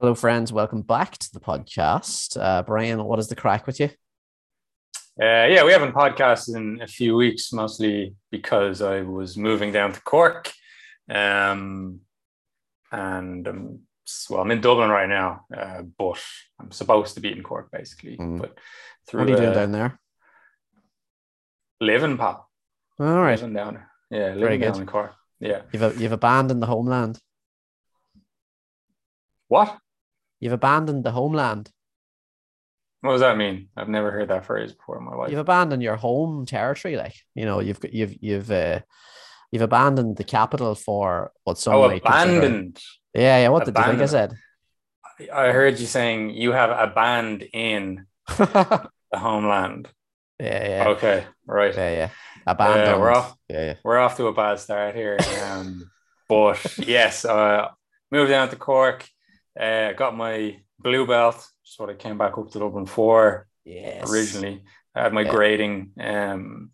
Hello, friends. Welcome back to the podcast. Uh, Brian, what is the crack with you? Uh, yeah, we haven't podcasted in a few weeks, mostly because I was moving down to Cork. Um, and um, well, I'm in Dublin right now, uh, but I'm supposed to be in Cork basically. Mm. But What are you doing uh, down there? living, pal. All right. Living down. Yeah, Very living good. down in Cork. Yeah. You've, you've abandoned the homeland. What? You've abandoned the homeland. What does that mean? I've never heard that phrase before in my life. You've abandoned your home territory. Like, you know, you've you've you've uh, you've abandoned the capital for what some oh, might consider- abandoned. Yeah, yeah. What did you think I said? I heard you saying you have a band in the homeland. yeah, yeah. Okay, right. yeah, yeah. Abandoned. we're off. Yeah, yeah. we're off to a bad start here. Um, but yes, uh, moved down to Cork. Uh, got my blue belt. What I came back up to Dublin for Yes. originally. I had my Yeah. grading um,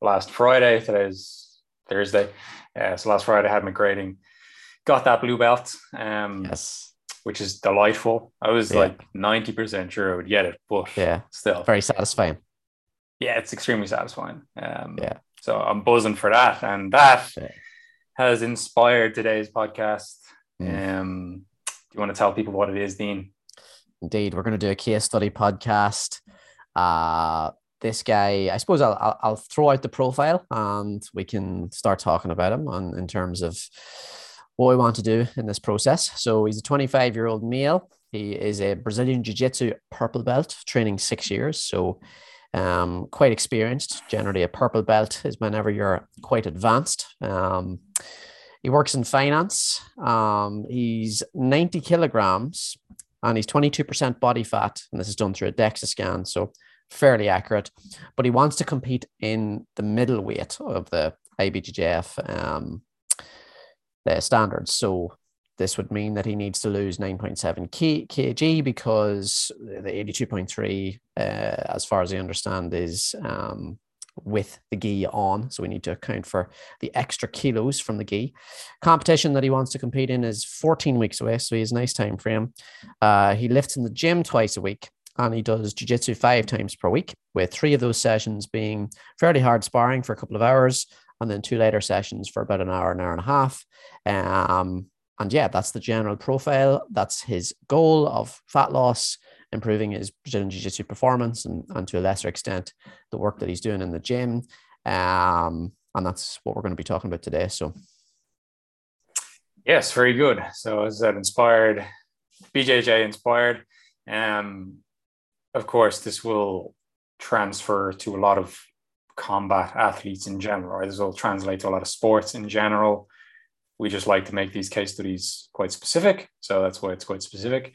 last Friday. Today's Thursday. Uh, so last Friday I had my grading. Got that blue belt, um, Yes. which is delightful. I was Yeah. like 90% sure I would get it, but Yeah. still. Very satisfying. yeah, it's extremely satisfying. Um, Yeah. So I'm buzzing for that. And that Yeah. has inspired today's podcast. Mm. Um, do you want to tell people what it is, Dean? Indeed, we're going to do a case study podcast. Uh, this guy, I suppose I'll, I'll, I'll throw out the profile and we can start talking about him on, in terms of what we want to do in this process. So he's a 25 year old male. He is a Brazilian Jiu Jitsu purple belt, training six years. So um, quite experienced. Generally, a purple belt is whenever you're quite advanced. Um, he works in finance. Um, he's 90 kilograms and he's 22% body fat. And this is done through a DEXA scan. So fairly accurate. But he wants to compete in the middleweight of the IBJJF um, the standards. So this would mean that he needs to lose 9.7 k- kg because the 82.3, uh, as far as I understand, is um, with the gi on. So we need to account for the extra kilos from the gi. Competition that he wants to compete in is 14 weeks away. So he has a nice time frame. Uh, he lifts in the gym twice a week and he does jiu-jitsu five times per week with three of those sessions being fairly hard sparring for a couple of hours and then two later sessions for about an hour, an hour and a half. Um, and yeah, that's the general profile. That's his goal of fat loss, improving his Brazilian Jiu Jitsu performance, and, and to a lesser extent, the work that he's doing in the gym. Um, and that's what we're going to be talking about today. So, Yes, very good. So as said, inspired, BJJ inspired. Um, of course, this will transfer to a lot of combat athletes in general. Right? This will translate to a lot of sports in general. We just like to make these case studies quite specific, so that's why it's quite specific.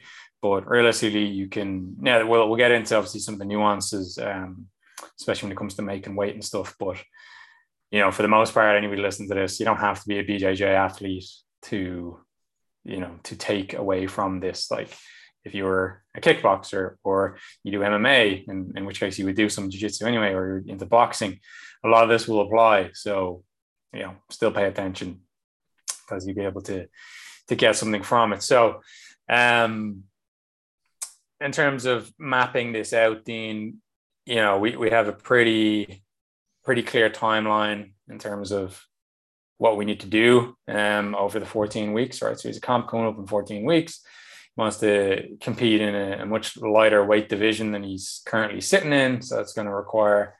But realistically, you can. Yeah, we'll we'll get into obviously some of the nuances, um, especially when it comes to making weight and stuff. But you know, for the most part, anybody listening to this, you don't have to be a BJJ athlete to, you know, to take away from this. Like if you were a kickboxer or you do MMA, in, in which case you would do some jiu-jitsu anyway, or into boxing, a lot of this will apply. So, you know, still pay attention because you'll be able to to get something from it. So um in terms of mapping this out, Dean, you know, we, we have a pretty pretty clear timeline in terms of what we need to do um, over the 14 weeks, right? So he's a comp coming up in 14 weeks. He wants to compete in a, a much lighter weight division than he's currently sitting in. So that's going to require,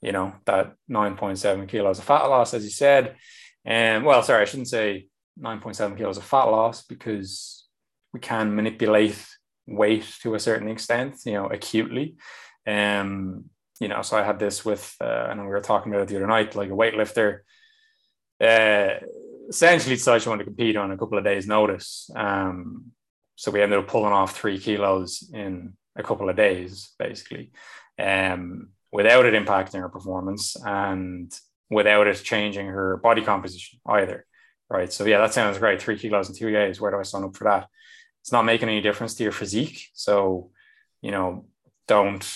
you know, that 9.7 kilos of fat loss, as you said. And well, sorry, I shouldn't say 9.7 kilos of fat loss because we can manipulate weight to a certain extent, you know, acutely. Um, you know, so I had this with, uh, I know we were talking about it the other night, like a weightlifter uh, essentially decided she wanted to compete on a couple of days' notice. Um, so we ended up pulling off three kilos in a couple of days, basically, um, without it impacting her performance and without it changing her body composition either. Right. So yeah, that sounds great. Three kilos in two days. Where do I sign up for that? It's not making any difference to your physique. So, you know, don't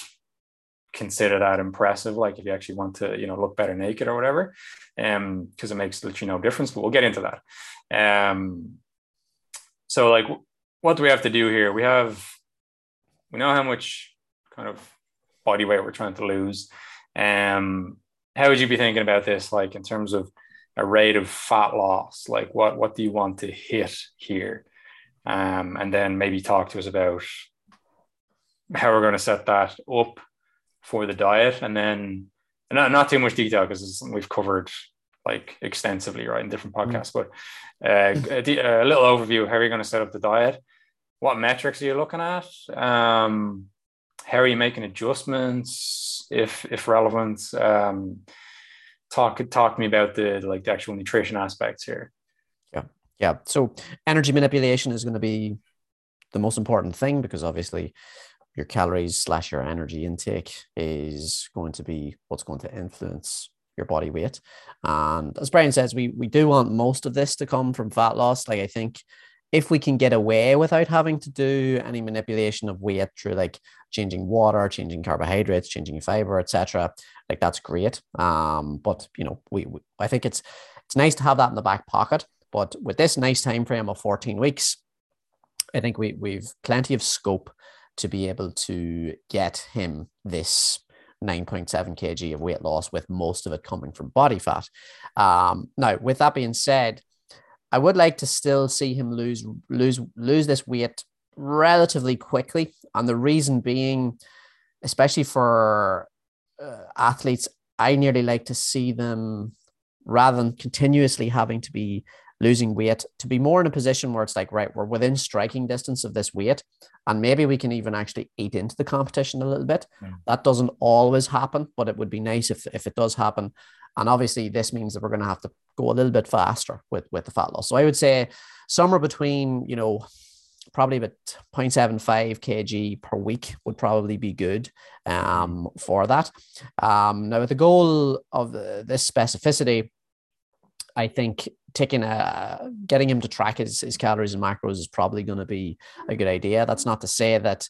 consider that impressive. Like if you actually want to, you know, look better naked or whatever, um, because it makes literally no difference. But we'll get into that. Um, so like what do we have to do here? We have we know how much kind of body weight we're trying to lose. Um, how would you be thinking about this, like in terms of a rate of fat loss? Like what what do you want to hit here? Um, and then maybe talk to us about how we're going to set that up for the diet, and then not not too much detail because we've covered like extensively right in different mm. podcasts, but uh, a, a, little overview how you're going to set up the diet. What metrics are you looking at? Um, how are you making adjustments if if relevant? Um, talk talk to me about the like the actual nutrition aspects here. Yeah. So energy manipulation is going to be the most important thing because obviously your calories slash your energy intake is going to be what's going to influence your body weight. And as Brian says, we we do want most of this to come from fat loss. Like I think if we can get away without having to do any manipulation of weight through like changing water, changing carbohydrates, changing fiber, etc., like that's great. Um, but you know, we, we I think it's it's nice to have that in the back pocket. But with this nice time frame of 14 weeks, I think we we've plenty of scope to be able to get him this 9.7 kg of weight loss, with most of it coming from body fat. Um, now, with that being said, I would like to still see him lose lose lose this weight relatively quickly, and the reason being, especially for uh, athletes, I nearly like to see them rather than continuously having to be losing weight to be more in a position where it's like right we're within striking distance of this weight and maybe we can even actually eat into the competition a little bit mm. that doesn't always happen but it would be nice if, if it does happen and obviously, this means that we're going to have to go a little bit faster with, with the fat loss. So I would say somewhere between, you know, probably about 0.75 kg per week would probably be good um, for that. Um, now, with the goal of the, this specificity, I think taking a getting him to track his, his calories and macros is probably going to be a good idea. That's not to say that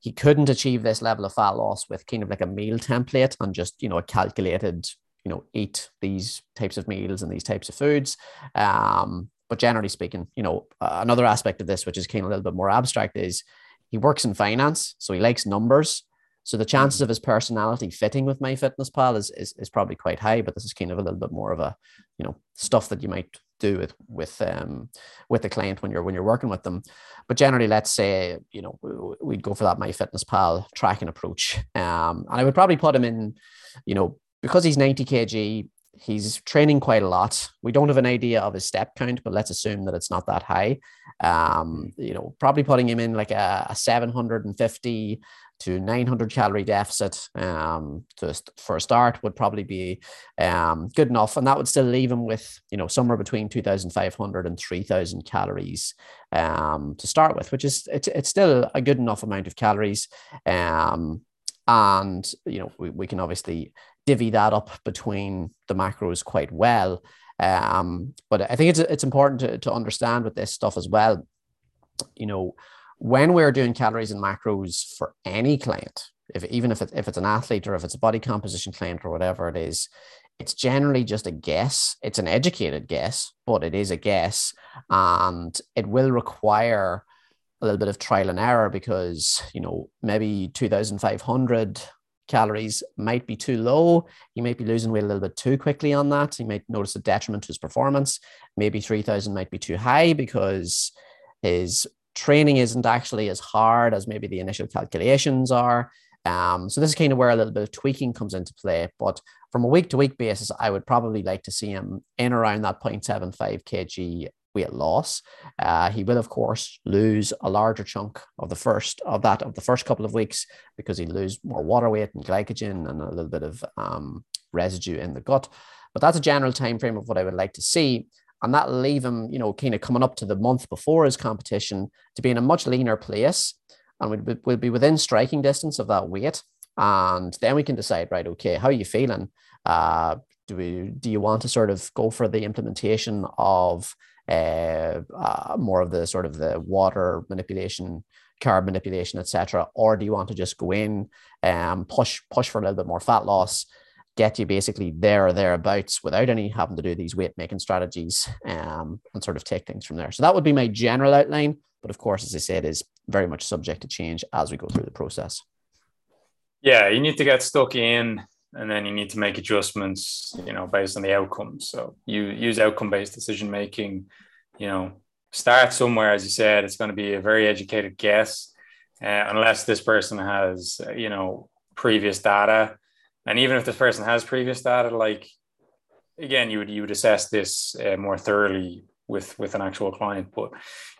he couldn't achieve this level of fat loss with kind of like a meal template and just you know a calculated you know eat these types of meals and these types of foods um, but generally speaking you know another aspect of this which is kind of a little bit more abstract is he works in finance so he likes numbers so the chances mm-hmm. of his personality fitting with MyFitnessPal is, is is probably quite high but this is kind of a little bit more of a you know stuff that you might do with with um with the client when you're when you're working with them but generally let's say you know we'd go for that MyFitnessPal tracking approach um and i would probably put him in you know because he's 90 kg, he's training quite a lot. We don't have an idea of his step count, but let's assume that it's not that high. Um, you know, probably putting him in like a, a 750 to 900 calorie deficit um, to, for a start would probably be um, good enough. And that would still leave him with, you know, somewhere between 2,500 and 3,000 calories um, to start with, which is, it's, it's still a good enough amount of calories. Um, and, you know, we, we can obviously divvy that up between the macros quite well. Um, but I think it's it's important to, to understand with this stuff as well. You know, when we're doing calories and macros for any client, if even if, it, if it's an athlete or if it's a body composition client or whatever it is, it's generally just a guess. It's an educated guess, but it is a guess, and it will require a little bit of trial and error because you know maybe 2500 calories might be too low. He might be losing weight a little bit too quickly on that. He might notice a detriment to his performance. Maybe 3000 might be too high because his training isn't actually as hard as maybe the initial calculations are. Um, so this is kind of where a little bit of tweaking comes into play. But from a week to week basis, I would probably like to see him in around that 0.75 kg weight loss. Uh, he will, of course, lose a larger chunk of the first of that of the first couple of weeks because he lose more water weight and glycogen and a little bit of um, residue in the gut. But that's a general time frame of what I would like to see. And that'll leave him, you know, kind of coming up to the month before his competition to be in a much leaner place. And we'll be, we'll be within striking distance of that weight. And then we can decide, right, okay, how are you feeling? Uh, do we do you want to sort of go for the implementation of uh, uh, more of the sort of the water manipulation, carb manipulation, etc., or do you want to just go in and um, push push for a little bit more fat loss? Get you basically there or thereabouts without any having to do these weight making strategies um, and sort of take things from there. So that would be my general outline. But of course, as I said, is very much subject to change as we go through the process. Yeah, you need to get stuck in and then you need to make adjustments, you know, based on the outcomes. So you use outcome-based decision making, you know, start somewhere, as you said, it's going to be a very educated guess, uh, unless this person has, you know, previous data. And even if this person has previous data, like again, you would you would assess this uh, more thoroughly with with an actual client. But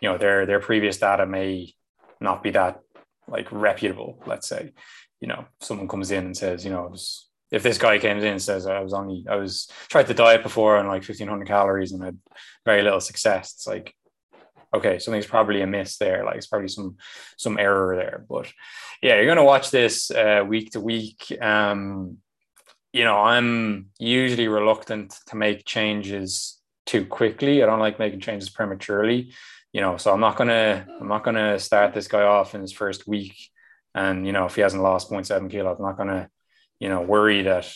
you know, their their previous data may not be that like reputable. Let's say, you know, someone comes in and says, you know, was, if this guy comes in and says I was only I was tried to diet before on like fifteen hundred calories and had very little success, it's like okay, something's probably amiss there. Like it's probably some some error there. But yeah, you're gonna watch this uh, week to week. Um, you know, I'm usually reluctant to make changes too quickly. I don't like making changes prematurely. You know, so I'm not gonna I'm not gonna start this guy off in his first week. And you know, if he hasn't lost 0.7 kilos, I'm not gonna, you know, worry that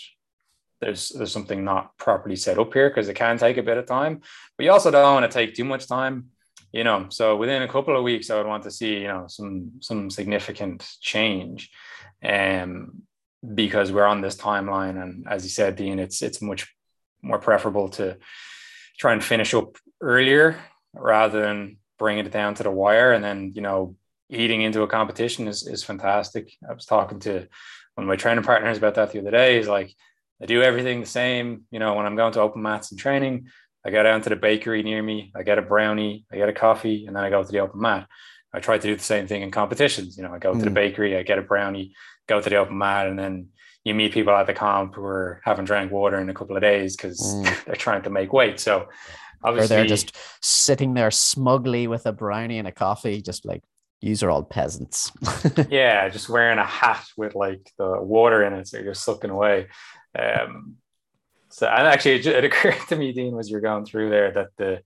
there's there's something not properly set up here because it can take a bit of time. But you also don't want to take too much time you know so within a couple of weeks i would want to see you know some some significant change um because we're on this timeline. And as you said dean it's it's much more preferable to try and finish up earlier rather than bringing it down to the wire. And then you know eating into a competition is, is fantastic. I was talking to one of my training partners about that the other day. Is like i do everything the same you know when i'm going to open mats and training I go down to the bakery near me, I get a brownie, I get a coffee, and then I go to the open mat. I try to do the same thing in competitions. You know, I go mm. to the hmm. bakery, I get a brownie, go to the open mat, and then you meet people at the comp who are haven't drank water in a couple of days because mm. they're trying to make weight. So obviously, or they're just sitting there smugly with a brownie and a coffee, just like these are all peasants. yeah, just wearing a hat with like the water in it, so you're sucking away. Um, so, and actually, it, it occurred to me, Dean, as you're going through there, that the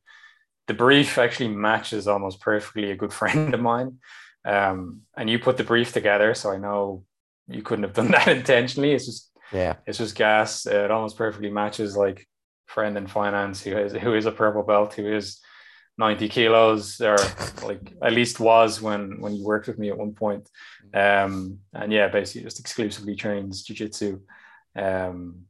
the brief actually matches almost perfectly a good friend of mine. Um, and you put the brief together, so I know you couldn't have done that intentionally. It's just yeah, it's just gas. It almost perfectly matches like friend in finance who is who is a purple belt, who is 90 kilos or like at least was when when you worked with me at one point. Um, and yeah, basically just exclusively trains jiu-jitsu. Um,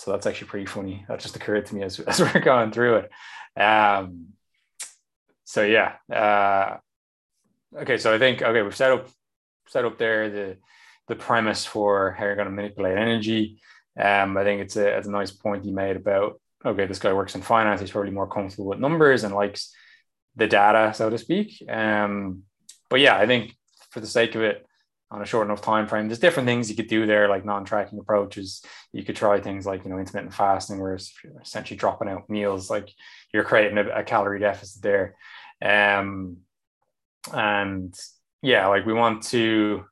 so that's actually pretty funny. That just occurred to me as, as we're going through it. Um, so yeah. Uh, okay, so I think okay, we've set up set up there the the premise for how you're going to manipulate energy. Um, I think it's a, it's a nice point you made about okay, this guy works in finance. He's probably more comfortable with numbers and likes the data, so to speak. Um, but yeah, I think for the sake of it, on a short enough time frame. There's different things you could do there, like non-tracking approaches. You could try things like you know intermittent fasting, where you're essentially dropping out meals, like you're creating a, a calorie deficit there. Um, and yeah, like we want to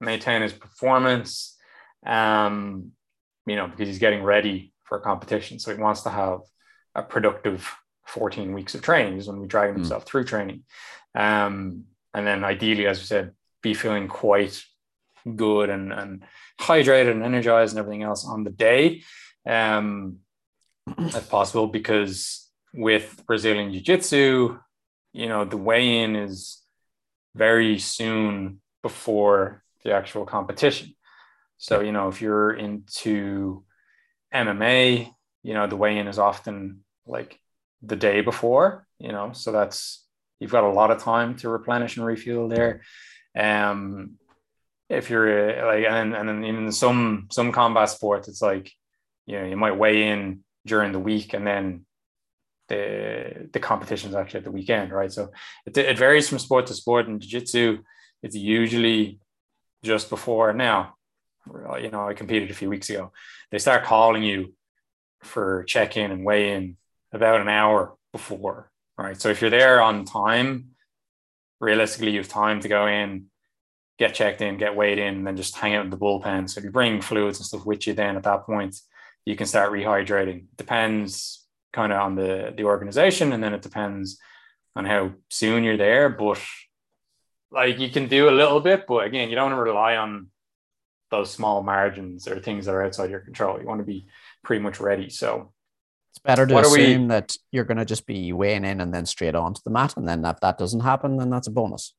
maintain his performance. Um, you know, because he's getting ready for a competition, so he wants to have a productive 14 weeks of training. He's going to be dragging hmm. himself mm. through training. Um, and then ideally, as we said, be feeling quite good and, and hydrated and energized and everything else on the day um, if possible because with Brazilian Jiu Jitsu, you know, the weigh in is very soon before the actual competition. So, you know, if you're into MMA, you know, the weigh in is often like the day before, you know, so that's you've got a lot of time to replenish and refuel there. Um, if you're like, and and then in some some combat sports, it's like, you know, you might weigh in during the week and then the the competition is actually at the weekend, right? So it, it varies from sport to sport. In jiu-jitsu, it's usually just before. Now, you know, I competed a few weeks ago. They start calling you for check-in and weigh-in about an hour before, right? So if you're there on time, realistically, you have time to go in, get checked in, get weighed in, and then just hang out in the bullpen. So if you bring fluids and stuff with you, then at that point, you can start rehydrating. Depends kind of on the the organization, and then it depends on how soon you're there. But like you can do a little bit, but again, you don't want to rely on those small margins or things that are outside your control. You want to be pretty much ready. So It's better to assume we... that you're going to just be weighing in and then straight onto the mat. And then if that doesn't happen, then that's a bonus.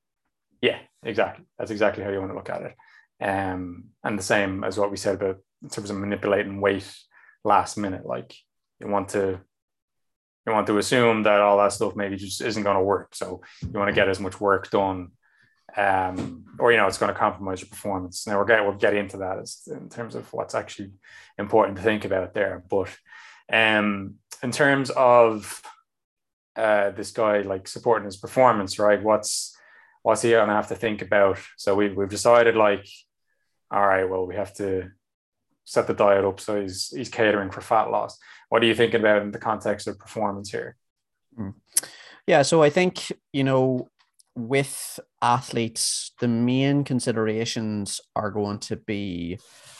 Yeah, exactly. That's exactly how you want to look at it. Um, and the same as what we said about in terms of manipulating weight last minute. Like you want to you want to assume that all that stuff maybe just isn't going to work. So you want to get as much work done, um, or you know, it's going to compromise your performance. Now we're get we'll get into that as, in terms of what's actually important to think about there. But um, in terms of uh, this guy like supporting his performance, right? What's what's he gonna have to think about? So we we've decided like, all right, well, we have to set the diet up so he's he's catering for fat loss. What are you thinking about in the context of performance here? Hmm. Yeah, so I think you know with athletes, the main considerations are going to be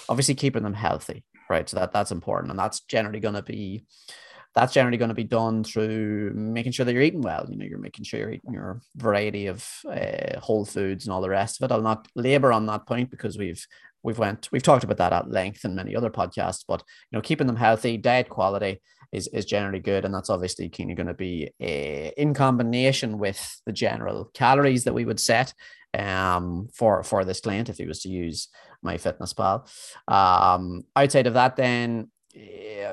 obviously keeping them healthy, right? So that that's important, and that's generally going to be that's generally going to be done through making sure that you're eating well. You know, you're making sure you're eating your variety of uh, whole foods and all the rest of it. I'll not labor on that point because we've we've went we've talked about that at length in many other podcasts. But you know, keeping them healthy, diet quality is is generally good, and that's obviously kind of going to be a, uh, in combination with the general calories that we would set um for for this client if he was to use MyFitnessPal um outside of that then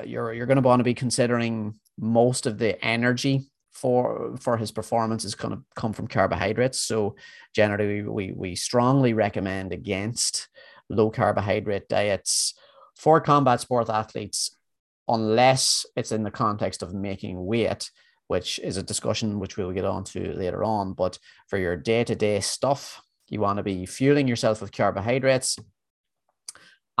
you're you're going to want to be considering most of the energy for for his performance is going to come from carbohydrates. So generally, we we strongly recommend against low carbohydrate diets for combat sport athletes, unless it's in the context of making weight, which is a discussion which we'll get on to later on. But for your day to day stuff, you want to be fueling yourself with carbohydrates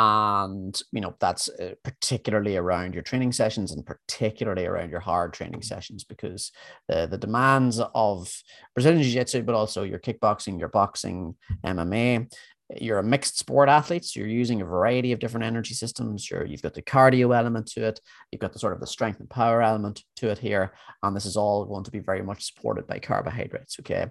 and you know that's uh, particularly around your training sessions and particularly around your hard training sessions because the the demands of Brazilian jiu-jitsu but also your kickboxing your boxing MMA you're a mixed sport athlete so you're using a variety of different energy systems. You're, you've got the cardio element to it. You've got the sort of the strength and power element to it here. And this is all going to be very much supported by carbohydrates okay?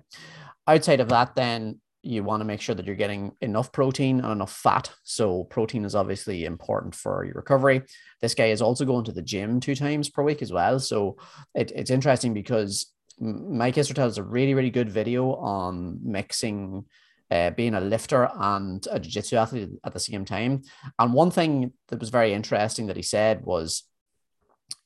Outside of that then you want to make sure that you're getting enough protein and enough fat. So protein is obviously important for your recovery. This guy is also going to the gym two times per week as well. So it, it's interesting because Mike Israetel has a really, really good video on mixing uh, being a lifter and a jiu-jitsu athlete at the same time. And one thing that was very interesting that he said was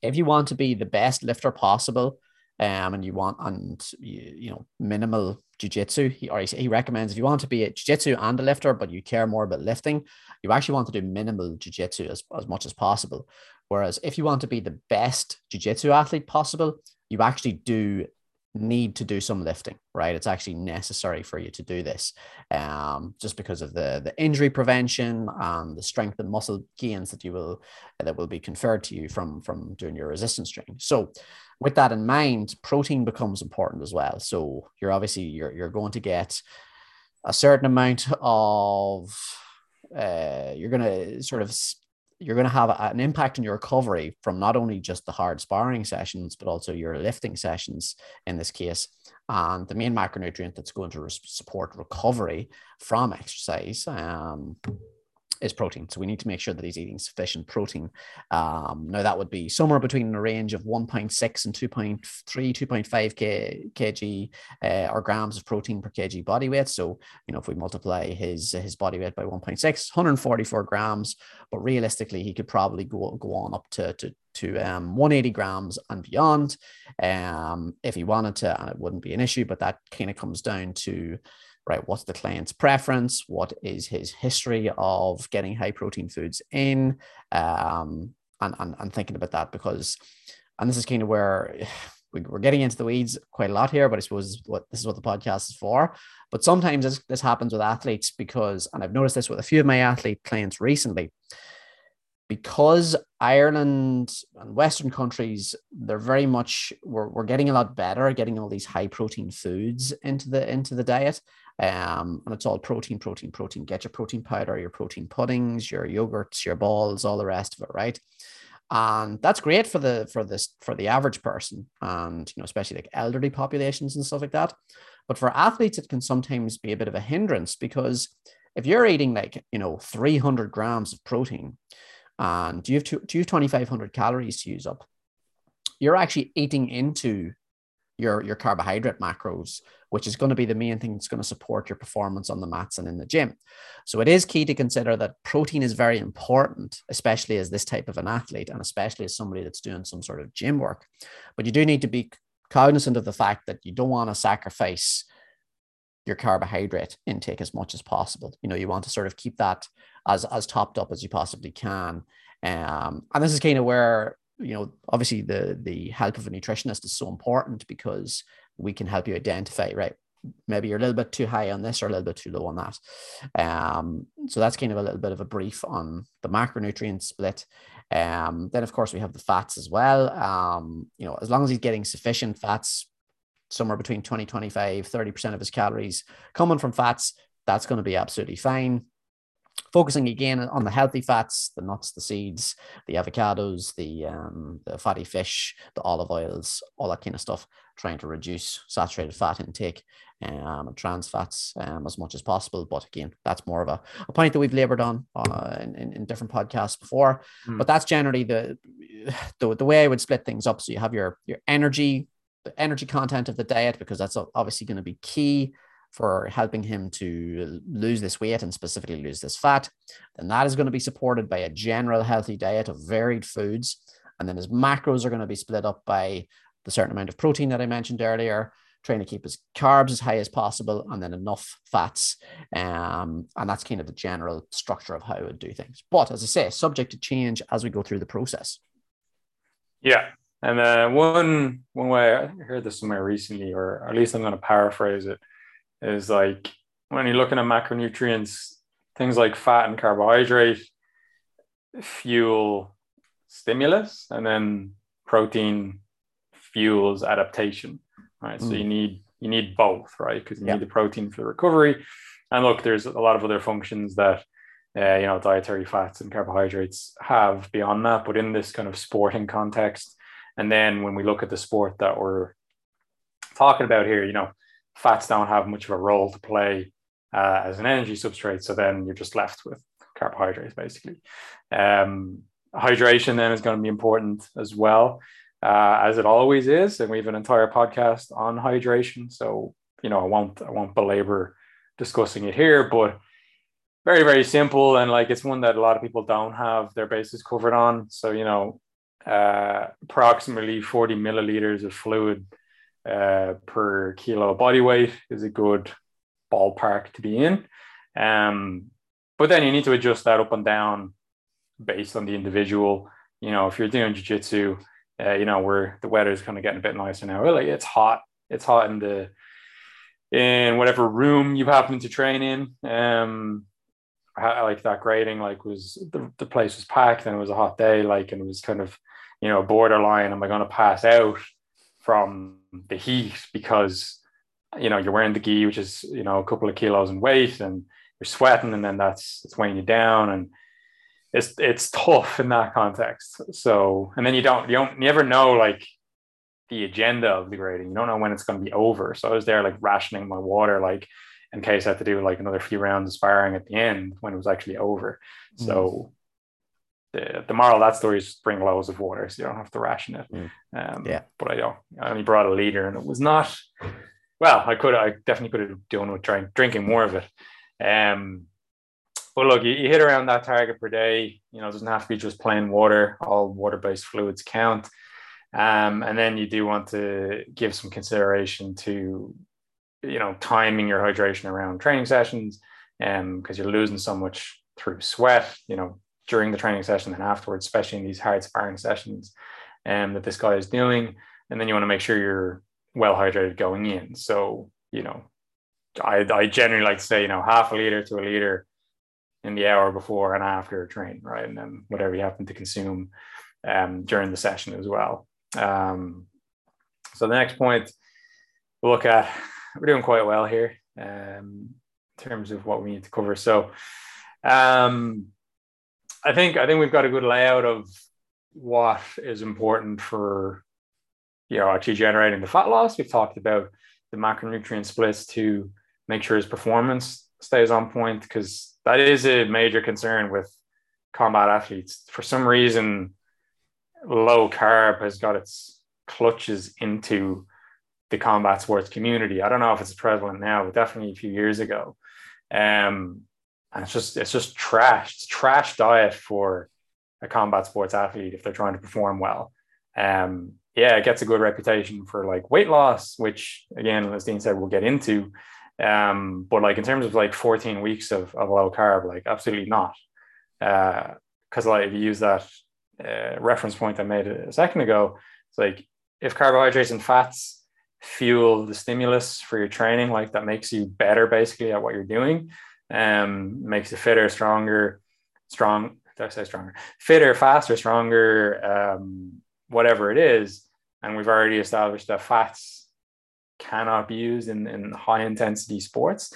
if you want to be the best lifter possible, um, and you want and you, you know minimal jiu-jitsu he, or he, recommends if you want to be a jiu-jitsu and a lifter but you care more about lifting you actually want to do minimal jiu-jitsu as, as much as possible whereas if you want to be the best jiu-jitsu athlete possible you actually do need to do some lifting, right? It's actually necessary for you to do this, um, just because of the the injury prevention and the strength and muscle gains that you will that will be conferred to you from from doing your resistance training. So, with that in mind, protein becomes important as well. So you're obviously you're you're going to get a certain amount of uh, you're going to sort of you're going to have an impact on your recovery from not only just the hard sparring sessions, but also your lifting sessions in this case. And the main macronutrient that's going to support recovery from exercise um, is protein. So we need to make sure that he's eating sufficient protein. Um, now that would be somewhere between a range of 1.6 and 2.3, 2.5 k, kg uh, or grams of protein per kg body weight. So, you know, if we multiply his his body weight by 1.6, 144 grams, but realistically, he could probably go, go on up to, to to um, 180 grams and beyond um, if he wanted to, and it wouldn't be an issue. But that kind of comes down to right, what's the client's preference? What is his history of getting high protein foods in? Um, and, and, and thinking about that because, and this is kind of where we're getting into the weeds quite a lot here, but I suppose what this is what the podcast is for. But sometimes this, this happens with athletes because, and I've noticed this with a few of my athlete clients recently, because Ireland and Western countries, they're very much we're, we're getting a lot better getting all these high protein foods into the into the diet. Um, and it's all protein, protein, protein. Get your protein powder, your protein puddings, your yogurts, your balls, all the rest of it, right? And that's great for the for this for the average person, and you know, especially like elderly populations and stuff like that. But for athletes, it can sometimes be a bit of a hindrance because if you're eating like you know 300 grams of protein, and do you have do you have 2,500 calories to use up? you're actually eating into your your carbohydrate macros which is going to be the main thing that's going to support your performance on the mats and in the gym so it is key to consider that protein is very important especially as this type of an athlete and especially as somebody that's doing some sort of gym work but you do need to be cognizant of the fact that you don't want to sacrifice your carbohydrate intake as much as possible you know you want to sort of keep that as as topped up as you possibly can um, and this is kind of where you know, obviously the the help of a nutritionist is so important because we can help you identify, right? Maybe you're a little bit too high on this or a little bit too low on that. Um, so that's kind of a little bit of a brief on the macronutrient split. Um, then of course we have the fats as well. Um, you know, as long as he's getting sufficient fats, somewhere between 20, 25, 30% of his calories coming from fats, that's going to be absolutely fine focusing again on the healthy fats, the nuts, the seeds, the avocados, the um, the fatty fish, the olive oils, all that kind of stuff, trying to reduce saturated fat intake um, and trans fats um, as much as possible. But again, that's more of a, a point that we've labored on uh, in, in, in, different podcasts before. Mm. But that's generally the, the the way I would split things up. So you have your your energy, the energy content of the diet, because that's obviously going to be key for helping him to lose this weight and specifically lose this fat, then that is going to be supported by a general healthy diet of varied foods. And then his macros are going to be split up by the certain amount of protein that I mentioned earlier, trying to keep his carbs as high as possible, and then enough fats. Um, and that's kind of the general structure of how I would do things. But as I say, subject to change as we go through the process. Yeah. And uh, one one way I heard this somewhere recently, or at least I'm going to paraphrase it, is like when you're looking at macronutrients, things like fat and carbohydrate fuel stimulus, and then protein fuels adaptation. Right. Mm. So you need you need both, right? Because you yeah. need the protein for the recovery. And look, there's a lot of other functions that uh, you know dietary fats and carbohydrates have beyond that, but in this kind of sporting context, and then when we look at the sport that we're talking about here, you know, fats don't have much of a role to play uh, as an energy substrate. So then you're just left with carbohydrates, basically. Um, hydration then is going to be important as well, uh, as it always is. And we have an entire podcast on hydration. So, you know, I won't, I won't belabor discussing it here, but very, very simple. And like, it's one that a lot of people don't have their bases covered on. So, you know, uh, approximately 40 milliliters of fluid uh, per kilo body weight is a good ballpark to be in. Um, but then you need to adjust that up and down based on the individual. You know, if you're doing jiu-jitsu, uh, you know, where the weather is kind of getting a bit nicer now. Like it's hot. It's hot in the in whatever room you happen to train in. Um, I, like that grading, like was the, the place was packed and it was a hot day, like and it was kind of, you know, borderline. Am I going to pass out? from the heat because you know you're wearing the gi which is you know a couple of kilos in weight and you're sweating and then that's it's weighing you down and it's it's tough in that context so and then you don't you don't you never know like the agenda of the grading you don't know when it's going to be over so i was there like rationing my water like in case i had to do like another few rounds of sparring at the end when it was actually over mm. so the, the moral of that story is bring loads of water so you don't have to ration it. Mm. Um, yeah. But I don't. I only brought a liter, and it was not. Well, I could. I definitely could have done with trying drinking more of it. Um, but look, you, you, hit around that target per day. You know, it doesn't have to be just plain water. All water-based fluids count. Um, and then you do want to give some consideration to, you know, timing your hydration around training sessions, um, because you're losing so much through sweat. You know, during the training session and afterwards, especially in these hard sparring sessions um, that this guy is doing. And then you want to make sure you're well hydrated going in. So, you know, I, I generally like to say, you know, half a liter to a liter in the hour before and after a train, right? And then whatever you happen to consume um, during the session as well. Um, so the next point we'll look at, we're doing quite well here um, in terms of what we need to cover. So um, I think I think we've got a good layout of what is important for you know actually generating the fat loss. We've talked about the macronutrient splits to make sure his performance stays on point because that is a major concern with combat athletes. For some reason, low carb has got its clutches into the combat sports community. I don't know if it's prevalent now, but definitely a few years ago. Um, and it's just it's just trash. It's trash diet for a combat sports athlete if they're trying to perform well. Um, yeah, it gets a good reputation for like weight loss, which again, as Dean said, we'll get into. Um, but like in terms of like 14 weeks of, of low carb, like absolutely not. Because uh, like if you use that uh, reference point I made a second ago, it's like if carbohydrates and fats fuel the stimulus for your training, like that makes you better basically at what you're doing, um, makes you fitter, stronger, strong. Did I say stronger? Fitter, faster, stronger, um, whatever it is. And we've already established that fats cannot be used in, in high intensity sports.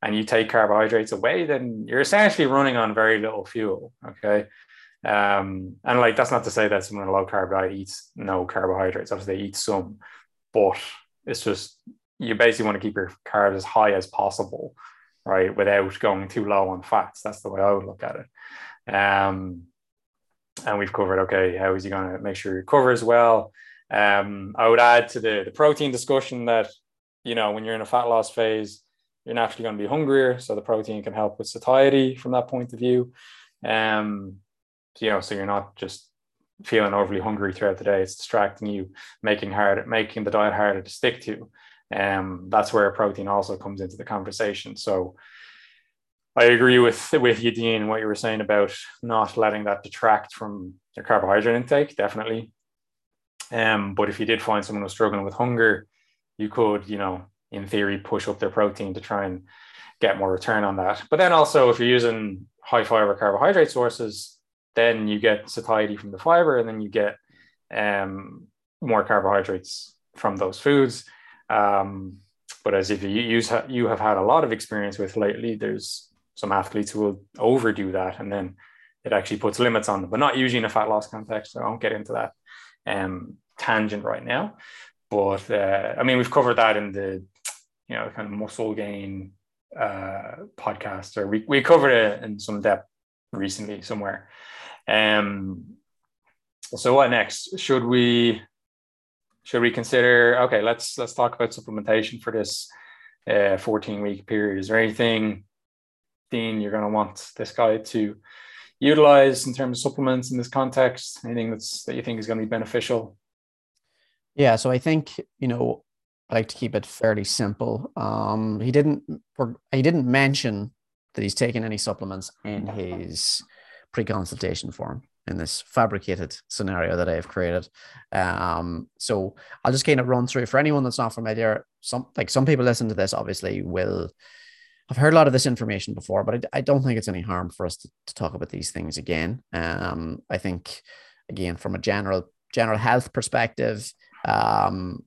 And you take carbohydrates away, then you're essentially running on very little fuel. Okay. Um, and like that's not to say that someone on a low carb diet eats no carbohydrates. Obviously, they eat some, but it's just you basically want to keep your carbs as high as possible, right? Without going too low on fats. That's the way I would look at it. Um, and we've covered okay, how is he going to make sure he covers well? Um, I would add to the, the protein discussion that you know when you're in a fat loss phase, you're naturally going to be hungrier, so the protein can help with satiety from that point of view. Um, you know, so you're not just feeling overly hungry throughout the day. It's distracting you, making hard, making the diet harder to stick to. Um, that's where protein also comes into the conversation. So I agree with with you, Dean, what you were saying about not letting that detract from your carbohydrate intake, definitely. Um, but if you did find someone who's struggling with hunger, you could, you know, in theory, push up their protein to try and get more return on that. But then also, if you're using high fiber carbohydrate sources, then you get satiety from the fiber, and then you get um, more carbohydrates from those foods. Um, but as if you use you have had a lot of experience with lately, there's some athletes who will overdo that, and then it actually puts limits on them. But not usually in a fat loss context. So I won't get into that um, tangent right now. But uh, I mean, we've covered that in the you know kind of muscle gain uh, podcast, or we we covered it in some depth recently somewhere. Um, so what next? Should we should we consider? Okay, let's let's talk about supplementation for this uh, 14 week period. Is there anything, Dean, you're going to want this guy to utilize in terms of supplements in this context? Anything that's that you think is going to be beneficial? Yeah, so I think you know I like to keep it fairly simple. Um, he didn't he didn't mention that he's taken any supplements in his pre-consultation form in this fabricated scenario that I have created. Um, so I'll just kind of run through for anyone that's not familiar. Some like some people listen to this obviously will I've heard a lot of this information before, but I, I don't think it's any harm for us to, to talk about these things again. Um, I think again from a general general health perspective, um,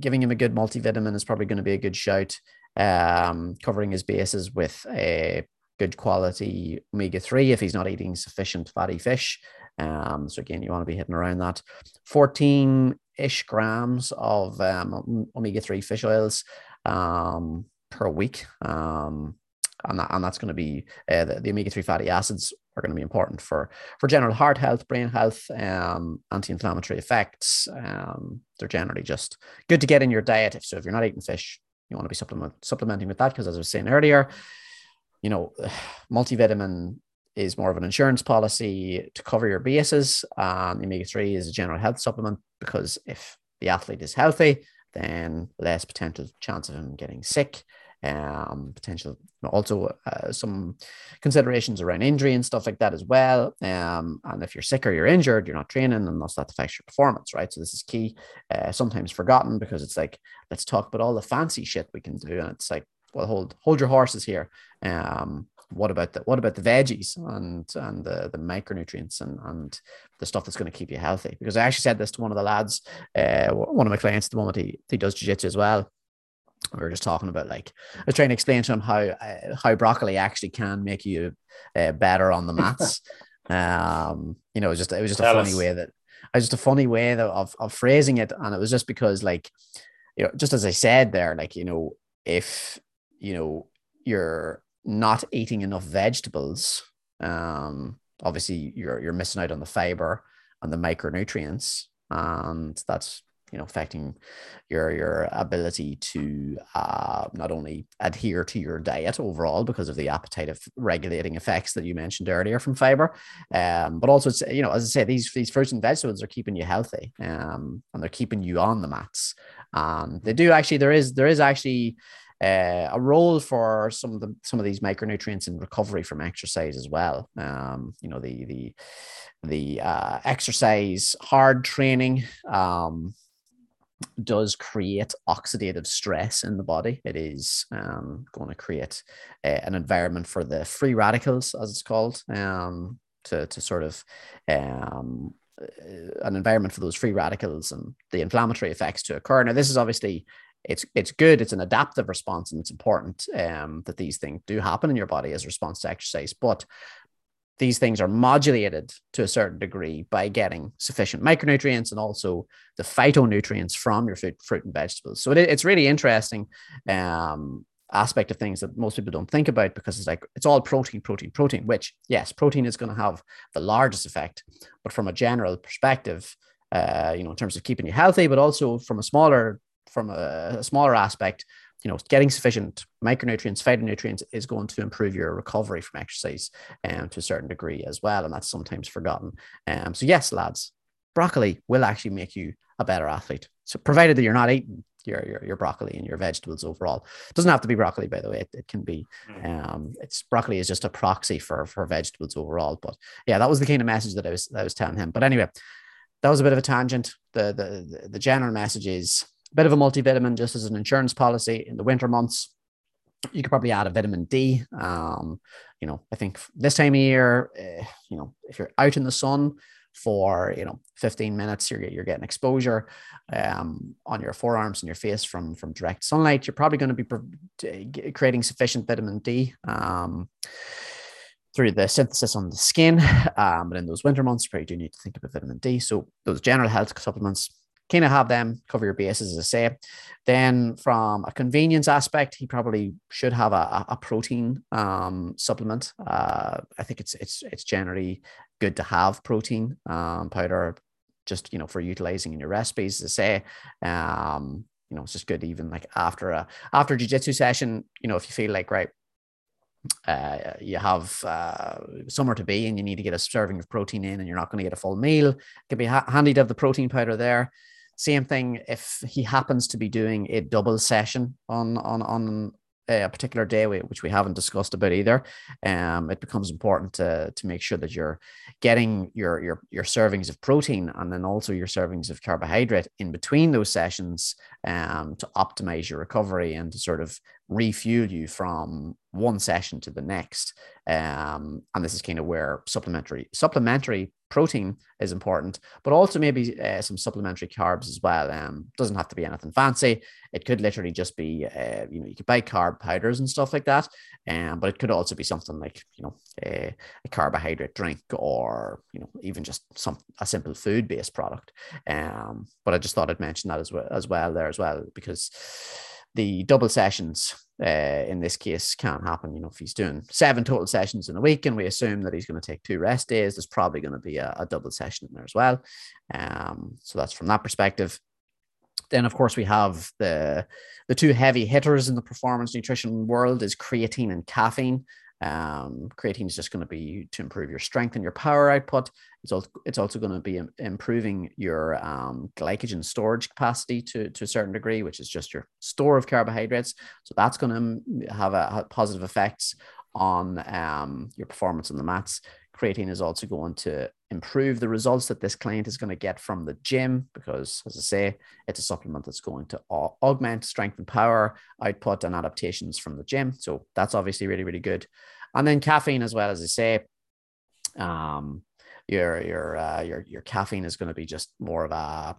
giving him a good multivitamin is probably going to be a good shout. Um, covering his bases with a good quality omega 3 if he's not eating sufficient fatty fish. Um, so, again, you want to be hitting around that 14 ish grams of um, omega 3 fish oils um, per week. Um, and, that, and that's going to be uh, the, the omega 3 fatty acids are going to be important for, for general heart health, brain health, um, anti inflammatory effects. Um, they're generally just good to get in your diet. So, if you're not eating fish, you want to be supplement, supplementing with that because, as I was saying earlier, you know, multivitamin is more of an insurance policy to cover your bases. Um, omega 3 is a general health supplement because if the athlete is healthy, then less potential chance of him getting sick. Um, potential also uh, some considerations around injury and stuff like that as well. Um, and if you're sick or you're injured, you're not training, and thus that affects your performance, right? So this is key. Uh, sometimes forgotten because it's like let's talk about all the fancy shit we can do, and it's like well, hold hold your horses here. Um, what about the what about the veggies and and the, the micronutrients and and the stuff that's going to keep you healthy? Because I actually said this to one of the lads, uh, one of my clients at the moment. He he does jiu-jitsu as well. We were just talking about like I was trying to explain to him how uh, how broccoli actually can make you uh, better on the mats. um, you know, it was just it was just a funny way that it was just a funny way that, of of phrasing it, and it was just because like you know, just as I said there, like you know, if you know you're not eating enough vegetables um obviously you're you're missing out on the fiber and the micronutrients and that's you know affecting your your ability to uh, not only adhere to your diet overall because of the appetite of regulating effects that you mentioned earlier from fiber um, but also it's you know as i say these these fruits and vegetables are keeping you healthy um, and they're keeping you on the mats. Um, they do actually there is there is actually uh, a role for some of the some of these micronutrients in recovery from exercise as well. Um, you know the the the uh, exercise hard training um, does create oxidative stress in the body. It is um, going to create a, an environment for the free radicals, as it's called, um, to, to sort of um, uh, an environment for those free radicals and the inflammatory effects to occur. Now, this is obviously it's it's good. It's an adaptive response, and it's important um, that these things do happen in your body as a response to exercise. But these things are modulated to a certain degree by getting sufficient micronutrients and also the phytonutrients from your fruit, fruit and vegetables. So it, it's really interesting um, aspect of things that most people don't think about because it's like it's all protein, protein, protein. Which yes, protein is going to have the largest effect, but from a general perspective, uh, you know, in terms of keeping you healthy, but also from a smaller from a, a smaller aspect, you know, getting sufficient micronutrients, phytonutrients is going to improve your recovery from exercise um, to a certain degree as well. And that's sometimes forgotten. Um, so, yes, lads, broccoli will actually make you a better athlete. So, provided that you're not eating your, your, your broccoli and your vegetables overall. It doesn't have to be broccoli, by the way. It, it can be, hmm. um, it's broccoli is just a proxy for, for vegetables overall. But yeah, that was the kind of message that I was, that I was telling him. But anyway, that was a bit of a tangent. The, the, the general message is bit of a multivitamin just as an insurance policy in the winter months. You could probably add a vitamin D. Um, you know, I think this time of year, uh, you know, if you're out in the sun for you know 15 minutes, you're you're getting exposure um, on your forearms and your face from from direct sunlight. You're probably going to be creating sufficient vitamin D. Um, through the synthesis on the skin. Um, but in those winter months, you probably do need to think about vitamin D. So those general health supplements kind of have them cover your bases, as I say. Then, from a convenience aspect, he probably should have a, a protein um, supplement. Uh, I think it's it's it's generally good to have protein um, powder, just you know for utilizing in your recipes. As I say, um, you know, it's just good even like after a after a jiu-jitsu session. You know, if you feel like right, uh, you have uh, somewhere to be and you need to get a serving of protein in and you're not going to get a full meal, it can be ha- handy to have the protein powder there. Same thing if he happens to be doing a double session on on on a particular day, which we haven't discussed about either. Um, it becomes important to to make sure that you're getting your your your servings of protein and then also your servings of carbohydrate in between those sessions um, to optimize your recovery and to sort of refuel you from one session to the next. Um, and this is kind of where supplementary supplementary protein is important, but also maybe uh, some supplementary carbs as well. Um, doesn't have to be anything fancy. It could literally just be, uh, you know, you could buy carb powders and stuff like that. Um, but it could also be something like, you know, a, a carbohydrate drink or, you know, even just some a simple food based product. Um, but I just thought I'd mention that as well as well there as well because the double sessions uh, in this case can't happen. You know, if he's doing seven total sessions in a week and we assume that he's going to take two rest days, there's probably going to be a, a double session in there as well. Um, so that's from that perspective. Then, of course, we have the the two heavy hitters in the performance nutrition world is creatine and caffeine. Um, creatine is just going to be to improve your strength and your power output. It's also, it's also going to be improving your um, glycogen storage capacity to, to a certain degree, which is just your store of carbohydrates. So that's going to have a have positive effects on um, your performance on the mats. Creatine is also going to improve the results that this client is going to get from the gym because, as I say, it's a supplement that's going to augment strength and power output and adaptations from the gym. So that's obviously really, really good. And then caffeine, as well as I say, um, your your uh, your your caffeine is going to be just more of a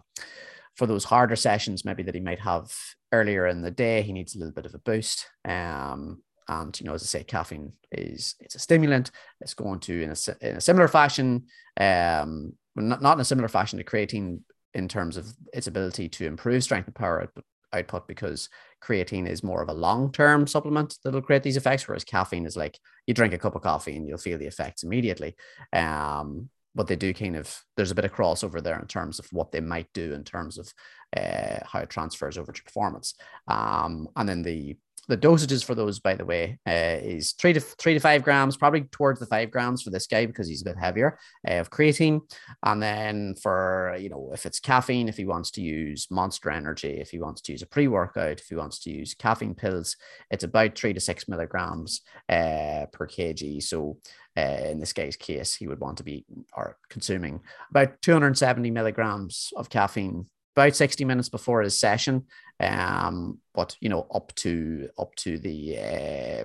for those harder sessions, maybe that he might have earlier in the day. He needs a little bit of a boost. Um, and you know, as I say, caffeine is it's a stimulant. It's going to in a, in a similar fashion, um, not, not in a similar fashion to creatine in terms of its ability to improve strength and power output, output because creatine is more of a long-term supplement that'll create these effects, whereas caffeine is like you drink a cup of coffee and you'll feel the effects immediately. Um, but they do kind of there's a bit of crossover there in terms of what they might do in terms of uh, how it transfers over to performance. Um, and then the the dosages for those, by the way, uh, is three to three to five grams, probably towards the five grams for this guy because he's a bit heavier uh, of creatine. And then for you know, if it's caffeine, if he wants to use Monster Energy, if he wants to use a pre workout, if he wants to use caffeine pills, it's about three to six milligrams uh, per kg. So uh, in this guy's case, he would want to be or consuming about 270 milligrams of caffeine about 60 minutes before his session um but you know up to up to the uh,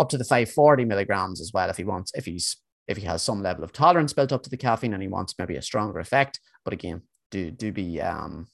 up to the 540 milligrams as well. If he wants if he's if he has some level of tolerance built up to the caffeine and he wants maybe a stronger effect. But again do do be um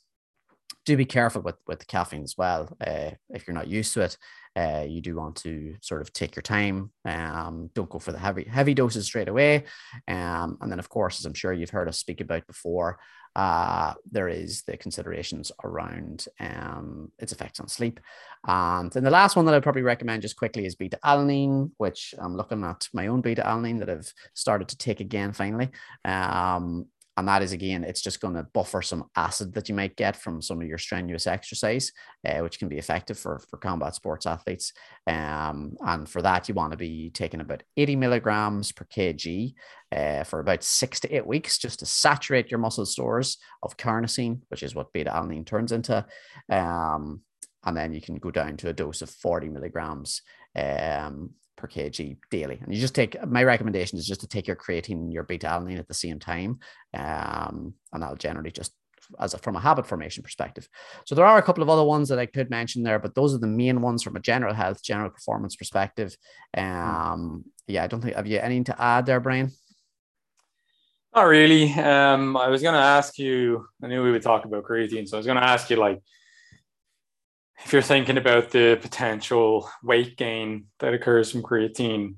do be careful with with caffeine as well uh, if you're not used to it uh, you do want to sort of take your time. Um, don't go for the heavy heavy doses straight away. Um, and then, of course, as I'm sure you've heard us speak about before, uh, there is the considerations around um, its effects on sleep. And then the last one that I'd probably recommend just quickly is beta alanine, which I'm looking at my own beta alanine that I've started to take again finally. Um, and that is again it's just going to buffer some acid that you might get from some of your strenuous exercise uh, which can be effective for for combat sports athletes. Um, and for that you want to be taking about 80 milligrams per kg uh, for about six to eight weeks just to saturate your muscle stores of carnosine which is what beta alanine turns into. Um, and then you can go down to a dose of 40 milligrams um, per kg daily. And you just take my recommendation is just to take your creatine and your beta alanine at the same time. Um, and that'll generally just as a, from a habit formation perspective. So there are a couple of other ones that I could mention there, but those are the main ones from a general health, general performance perspective. Hmm. Um, yeah, I don't think have you anything to add there, Brian? Not really. Um, I was going to ask you. I knew we would talk about creatine, so I was going to ask you like if you're thinking about the potential weight gain that occurs from creatine,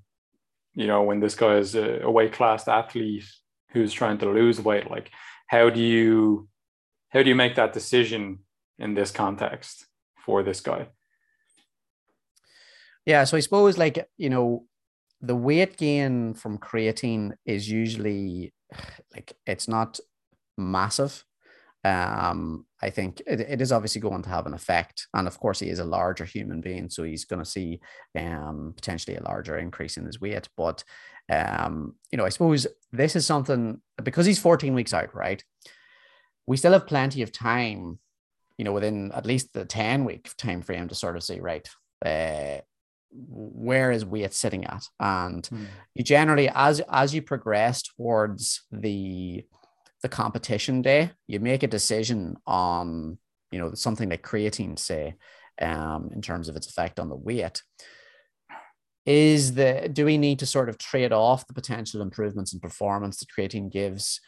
you know, when this guy is a, a weight class athlete who's trying to lose weight, like how do you how do you make that decision in this context for this guy? Yeah, so I suppose like you know, the weight gain from creatine is usually like it's not massive um, I think it, it is obviously going to have an effect. And of course, he is a larger human being, so he's going to see um, potentially a larger increase in his weight. But, um, you know, I suppose this is something because he's 14 weeks out, right? We still have plenty of time, you know, within at least the 10 week time frame to sort of say, right, uh, where is weight sitting at? And mm. you generally, as as you progress towards the the competition day, you make a decision on, you know, something like creatine, say, um, in terms of its effect on the weight. Is the do we need to sort of trade off the potential improvements in performance that creatine gives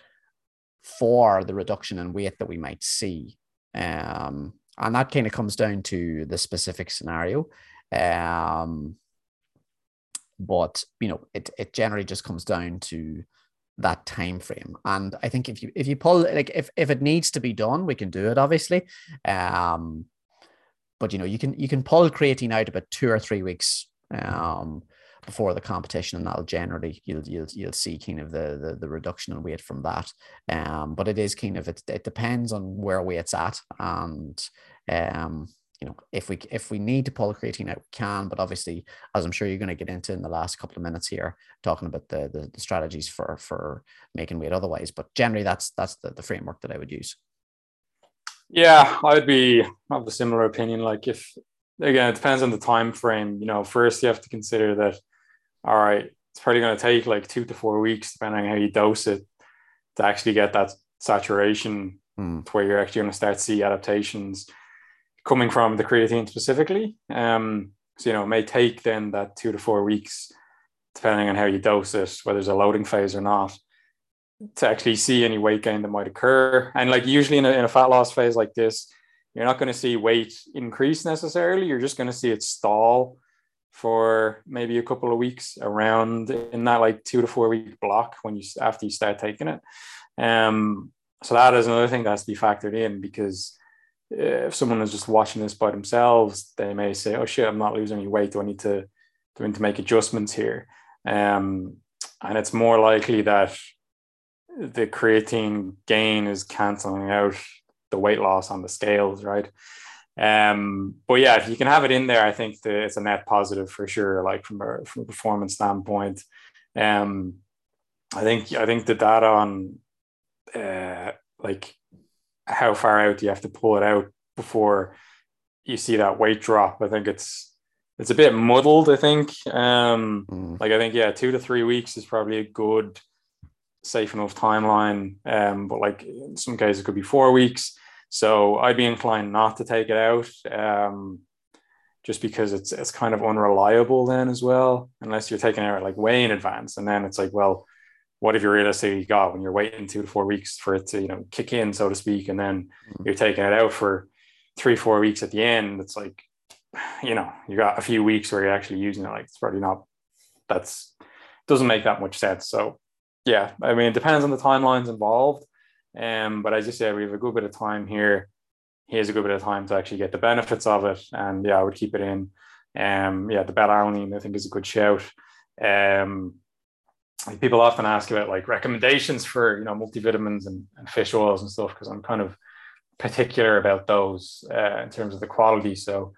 for the reduction in weight that we might see? Um, and that kind of comes down to the specific scenario. Um, but you know, it it generally just comes down to that time frame. And i think if you if you pull like if, if it needs to be done we can do it obviously. Um but you know you can you can pull creatine out about two or three weeks um before the competition and that'll generally you'll you'll, you'll see kind of the, the the reduction in weight from that. Um but it is kind of it, it depends on where weight's at and um you know, if we if we need to pull creatine out, we can. But obviously, as I'm sure you're going to get into in the last couple of minutes here, talking about the the, the strategies for for making weight otherwise. But generally, that's that's the, the framework that I would use. Yeah, I'd be of a similar opinion. Like if again, it depends on the time frame. You know, first you have to consider that. All right, it's probably going to take like two to four weeks, depending on how you dose it, to actually get that saturation mm. to where you're actually going to start to see adaptations coming from the creatine specifically. Um, so, you know, it may take then that two to four weeks, depending on how you dose it, whether it's a loading phase or not, to actually see any weight gain that might occur. And like usually in a, in a fat loss phase like this, you're not going to see weight increase necessarily. You're just going to see it stall for maybe a couple of weeks around in that like two to four week block when you after you start taking it. Um, so that is another thing that has to be factored in because if someone is just watching this by themselves, they may say, "Oh shit, I'm not losing any weight. Do I need to do I need to make adjustments here?" Um, and it's more likely that the creatine gain is canceling out the weight loss on the scales, right? Um, but yeah, if you can have it in there, I think that it's a net positive for sure. Like from a from a performance standpoint, um, I think I think the data on uh, like how far out do you have to pull it out before you see that weight drop? I think it's it's a bit muddled. I think um, mm. like I think yeah, two to three weeks is probably a good safe enough timeline. Um, but like in some cases, it could be four weeks. So I'd be inclined not to take it out, um, just because it's it's kind of unreliable then as well, unless you're taking it out like way in advance, and then it's like, well, what if you realistically got when you're waiting two to four weeks for it to you know kick in, so to speak, and then mm-hmm. you're taking it out for three four weeks at the end? It's like, you know, you got a few weeks where you're actually using it. Like it's probably not. That's doesn't make that much sense. So yeah, I mean, it depends on the timelines involved. Um, but as you said we have a good bit of time here. Here's a good bit of time to actually get the benefits of it. And yeah, I would keep it in. Um, yeah, the beta-alanine I think is a good shout. Um, people often ask about like recommendations for you know multivitamins and, and fish oils and stuff because I'm kind of particular about those uh, in terms of the quality. So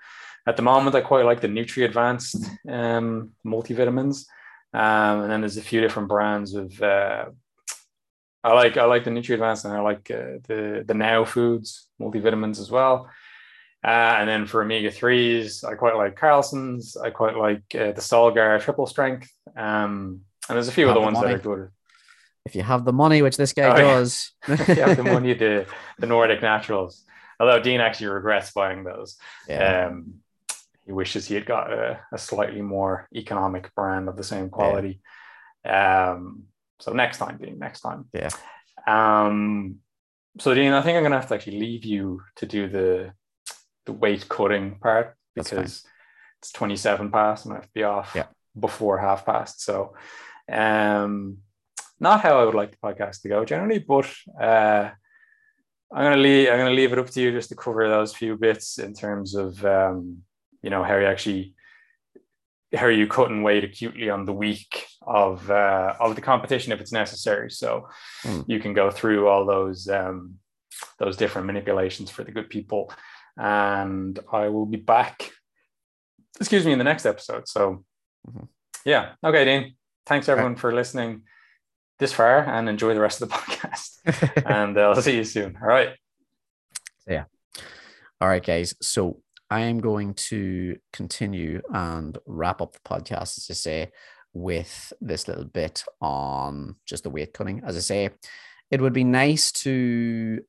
at the moment, I quite like the Nutri Advanced um, multivitamins. Um, and then there's a few different brands of uh, I like I like the Nutri Advanced and I like uh, the the Now Foods multivitamins as well. Uh, and then for omega threes, I quite like Carlson's. I quite like uh, the Solgar Triple Strength. Um, and there's a few other ones money. that are good. If you have the money, which this guy oh, does, yeah. if you have the money, the the Nordic Naturals. Although Dean actually regrets buying those. Yeah. Um, he wishes he had got a, a, slightly more economic brand of the same quality. Yeah. Um, so next time, Dean, next time. Yeah. Um, so Dean, I think I'm gonna have to actually leave you to do the the weight cutting part because it's 27 past and I have to be off yeah. before half past. So um not how I would like the podcast to go generally, but uh I'm gonna leave I'm gonna leave it up to you just to cover those few bits in terms of um, you know how you actually how you cutting weight acutely on the week of uh, of the competition if it's necessary. So mm. you can go through all those um, those different manipulations for the good people, and I will be back. Excuse me in the next episode. So mm-hmm. yeah, okay, Dean. Thanks everyone for listening this far, and enjoy the rest of the podcast. and uh, I'll see you soon. All right. Yeah. All right, guys. So I am going to continue and wrap up the podcast, as I say, with this little bit on just the weight cutting. As I say, it would be nice to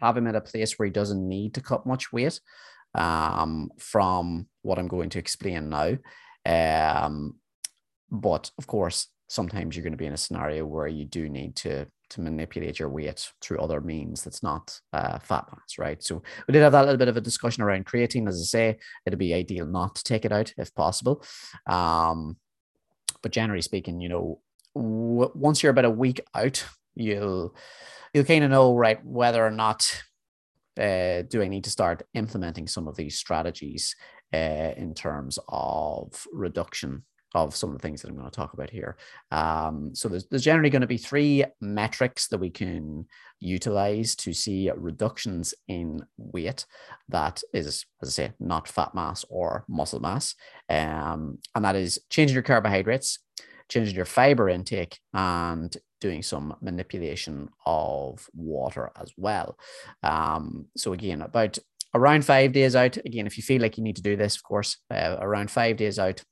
have him at a place where he doesn't need to cut much weight um, from what I'm going to explain now. Um, but of course, sometimes you're going to be in a scenario where you do need to to manipulate your weight through other means that's not uh, fat mass, right? So we did have that little bit of a discussion around creatine. As I say, it'd be ideal not to take it out if possible. Um, but generally speaking, you know, w- once you're about a week out, you'll you'll kind of know right whether or not uh, do I need to start implementing some of these strategies uh, in terms of reduction of some of the things that I'm going to talk about here. Um, so there's, there's generally going to be three metrics that we can utilize to see reductions in weight that is, as I say, not fat mass or muscle mass. Um, and that is changing your carbohydrates, changing your fiber intake, and doing some manipulation of water as well. Um, so again, about around five days out, again, if you feel like you need to do this, of course, uh, around five days out,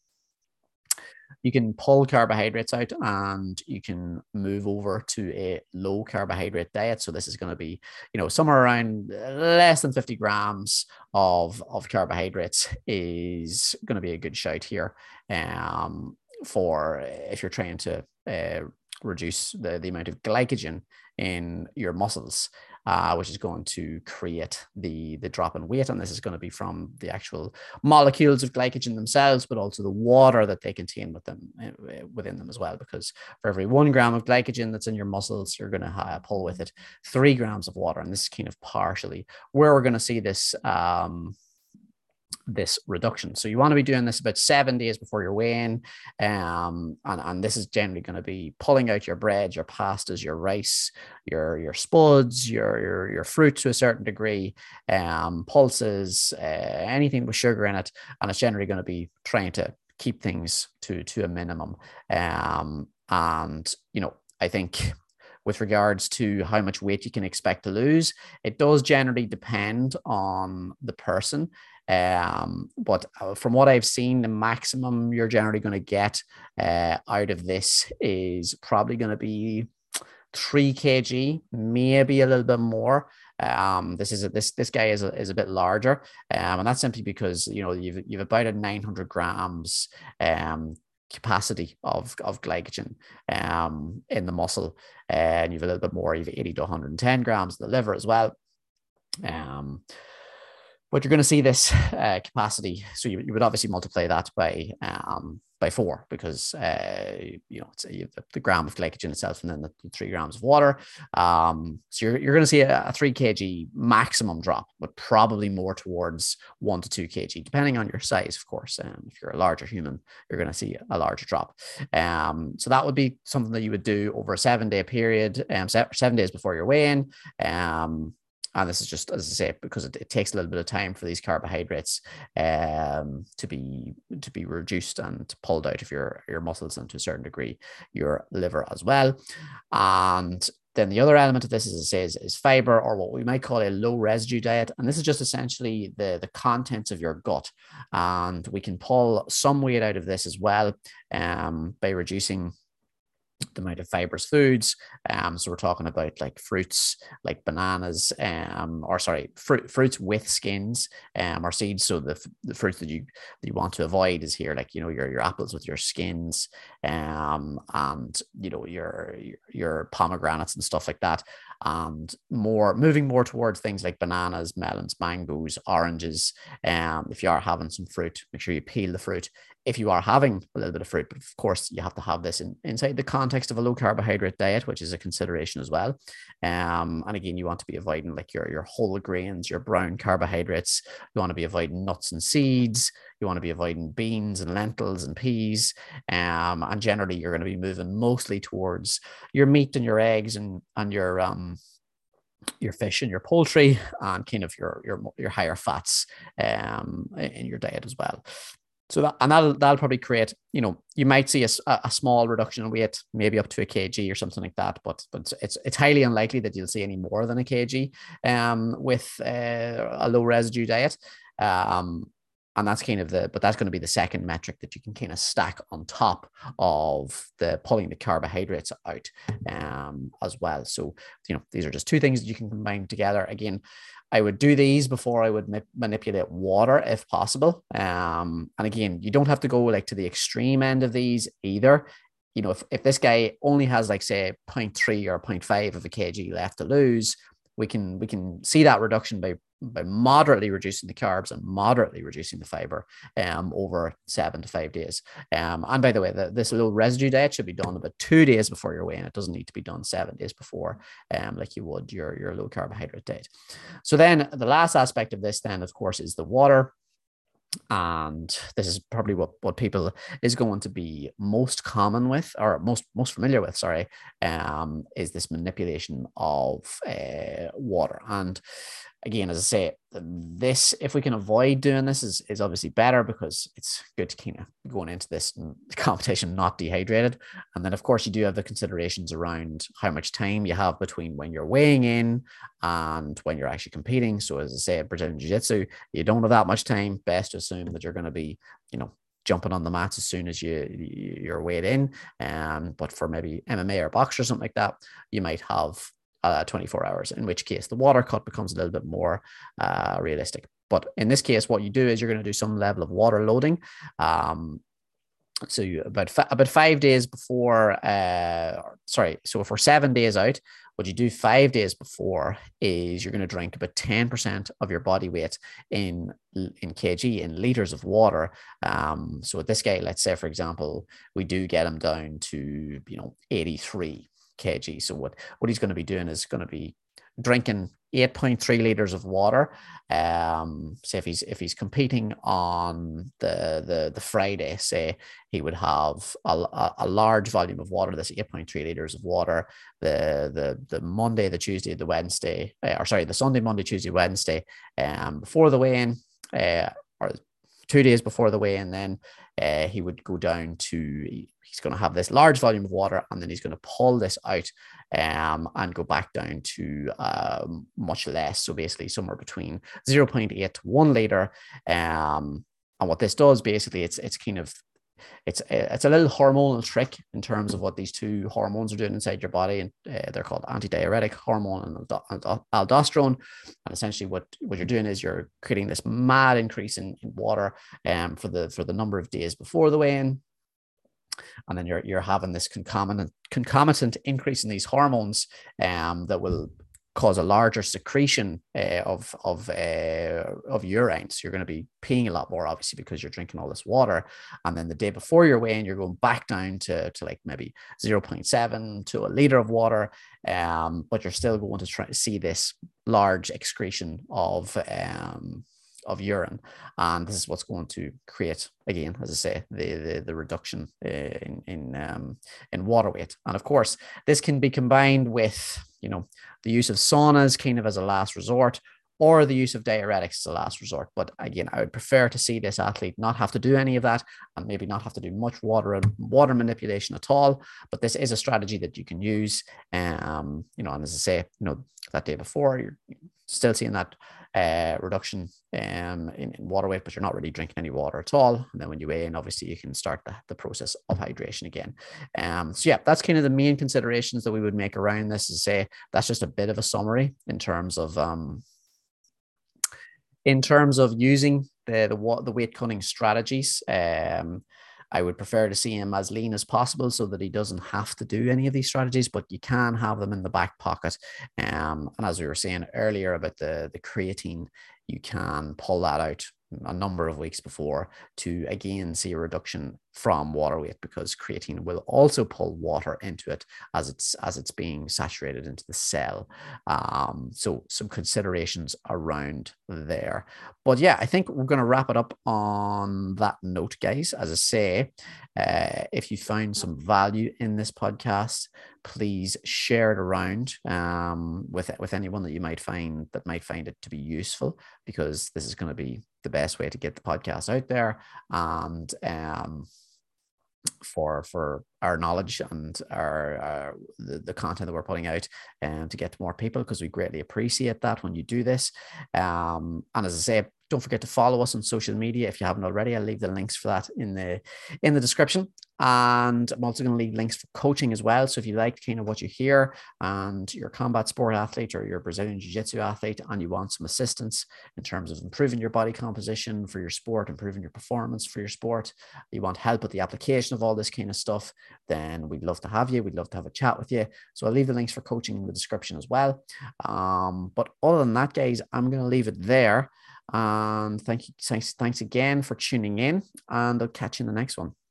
you can pull carbohydrates out and you can move over to a low carbohydrate diet. So this is going to be, you know, somewhere around less than 50 grams of, of carbohydrates is going to be a good shout here um, for if you're trying to uh, reduce the, the amount of glycogen in your muscles uh, which is going to create the, the drop in weight. And this is going to be from the actual molecules of glycogen themselves, but also the water that they contain with them, uh, within them as well. Because for every one gram of glycogen that's in your muscles, you're going to uh, pull with it three grams of water. And this is kind of partially where we're going to see this. Um, this reduction. So you want to be doing this about seven days before your weigh-in. Um, and, and this is generally going to be pulling out your bread, your pastas, your rice, your your spuds, your your, your fruit to a certain degree, um, pulses, uh, anything with sugar in it. And it's generally going to be trying to keep things to to a minimum. Um, and you know, I think with regards to how much weight you can expect to lose. It does generally depend on the person. Um, but uh, from what I've seen, the maximum you're generally going to get uh, out of this is probably going to be three kg, maybe a little bit more. Um, this is a, this this guy is a, is a bit larger, um, and that's simply because you know you've you've about a 900 grams um capacity of of glycogen um in the muscle, and you've a little bit more. You've 80 to 110 grams in the liver as well. Um, but you're going to see this uh, capacity. So you, you would obviously multiply that by um, by four because uh, you know it's a, the, the, gram of glycogen itself and then the, the three grams of water. Um, so you're, you're going to see a, a, three kg maximum drop, but probably more towards one to two kg, depending on your size, of course. Um, if you're a larger human, you're going to see a larger drop. Um, so that would be something that you would do over a seven day period, um, seven days before your weigh in. Um, and this is just as I say because it, it, takes a little bit of time for these carbohydrates um, to be to be reduced and pulled out of your your muscles and to a certain degree your liver as well and then the other element of this is, I say, is, is fiber or what we might call a low residue diet. And this is just essentially the, the contents of your gut. And we can pull some weight out of this as well um, by reducing the amount of fibrous foods. Um, so we're talking about like fruits, like bananas, um, or sorry, fruit, fruits with skins, um, or seeds. So the, the fruits that you that you want to avoid is here, like you know your your apples with your skins, um, and you know your your, pomegranates and stuff like that and more moving more towards things like bananas, melons, mangoes, oranges. Um, if you are having some fruit, make sure you peel the fruit if you are having a little bit of fruit, but of course you have to have this in, inside the context of a low carbohydrate diet, which is a consideration as well. Um, and again, you want to be avoiding like your, your whole grains, your brown carbohydrates. You want to be avoiding nuts and seeds. You want to be avoiding beans and lentils and peas. Um, and generally you're going to be moving mostly towards your meat and your eggs and, and your, um, your fish and your poultry and kind of your your your higher fats um in your diet as well so that and that'll that'll probably create, you know, you might see a, a small reduction in weight, maybe up to a kg or something like that, but but it's it's highly unlikely that you'll see any more than a kg um, with uh, a low residue diet. Um, and that's kind of the but that's going to be the second metric that you can kind of stack on top of the pulling the carbohydrates out um, as well so you know these are just two things that you can combine together again I would do these before I would ma- manipulate water if possible. Um, and again, you don't have to go like to the extreme end of these either. You know, if, if this guy only has like say 0.3 or 0.5 of a kg left to lose, we can we can see that reduction by by moderately reducing the carbs and moderately reducing the fiber um, over seven to five days. Um, and by the way, the, this little residue diet should be done about two days before your weigh-in. It doesn't need to be done seven days before, um, like you would your, your low carbohydrate diet. So then the last aspect of this then, of course, is the water and this is probably what, what people is going to be most common with or most most familiar with sorry um is this manipulation of uh, water and again, as I say, this if we can avoid doing this is, is obviously better because it's good to kind of going into this competition not dehydrated. And then of course you do have the considerations around how much time you have between when you're weighing in and when you're actually competing. So as I say, Brazilian Jiu-Jitsu, you don't have that much time. Best to assume that you're going to be, you know, jumping on the mats as soon as you you're weighed in. Um, but for maybe MMA or box or something like that, you might have uh, 24 hours, in which case the water cut becomes a little bit more uh, realistic. But in this case, what you do is you're going to do some level of water loading. Um, so you, about about five days before, uh, sorry, so for seven days out, what you do five days before is you're going to drink about ten percent of your body weight in in kg in liters of water. Um, so with this guy, let's say for example, we do get him down to you know eighty three kg. So what what he's going to be doing is going to be drinking 8.3 liters of water. Um, say if he's if he's competing on the the the Friday, say he would have a, a large volume of water. That's 8.3 liters of water. The the the Monday, the Tuesday, the Wednesday, uh, or sorry, the Sunday, Monday, Tuesday, Wednesday, um, before the weigh-in, uh, or two days before the weigh-in, then uh, he would go down to he's going to have this large volume of water and then he's going to pull this out um, and go back down to um, much less. So basically somewhere between 0.8 to one liter. Um, and what this does basically, it's it's kind of it's it's a little hormonal trick in terms of what these two hormones are doing inside your body, and uh, they're called antidiuretic hormone and aldosterone. And essentially, what what you're doing is you're creating this mad increase in, in water um, for the for the number of days before the weigh-in, and then you're you're having this concomitant concomitant increase in these hormones um, that will cause a larger secretion uh, of of uh, of urine. So you're going to be peeing a lot more, obviously, because you're drinking all this water. And then the day before your weigh-in, you're going back down to, to like maybe 0.7 to a liter of water. Um, but you're still going to try to see this large excretion of um, of urine. And this is what's going to create, again, as I say, the the, the reduction uh, in in um, in water weight. And of course, this can be combined with you know the use of saunas, kind of as a last resort, or the use of diuretics as a last resort. But again, I would prefer to see this athlete not have to do any of that and maybe not have to do much water and water manipulation at all. But this is a strategy that you can use. Um, you know, and as I say, you know, that day before, you're still seeing that uh, reduction um, in, in, water weight, but you're not really drinking any water at all. And then when you weigh in, obviously you can start the, the process of hydration again. Um, so yeah, that's kind of the main considerations that we would make around this. Is say that's just a bit of a summary in terms of um, in terms of using the the, the weight cutting strategies. Um, I would prefer to see him as lean as possible so that he doesn't have to do any of these strategies, but you can have them in the back pocket. Um, and as we were saying earlier about the, the creatine, you can pull that out a number of weeks before to again see a reduction from water weight because creatine will also pull water into it as it's as it's being saturated into the cell. Um, so some considerations around there. But yeah i think we're going to wrap it up on that note guys. As i say uh, if you found some value in this podcast please share it around um, with with anyone that you might find that might find it to be useful because this is going to be the best way to get the podcast out there. And um, for for our knowledge and our, our the, the, content that we're putting out and um, to get to more people because we greatly appreciate that when you do this um, and as i say don't forget to follow us on social media if you haven't already. I'll leave the links for that in the in the description. And I'm also going to leave links for coaching as well. So if you like kind of what you hear and you're a combat sport athlete or you're a Brazilian Jiu Jitsu athlete and you want some assistance in terms of improving your body composition for your sport, improving your performance for your sport, you want help with the application of all this kind of stuff, then we'd love to have you. We'd love to have a chat with you. So I'll leave the links for coaching in the description as well. Um, but other than that, guys, I'm going to leave it there. And thank you, thanks, thanks again for tuning in, and I'll catch you in the next one.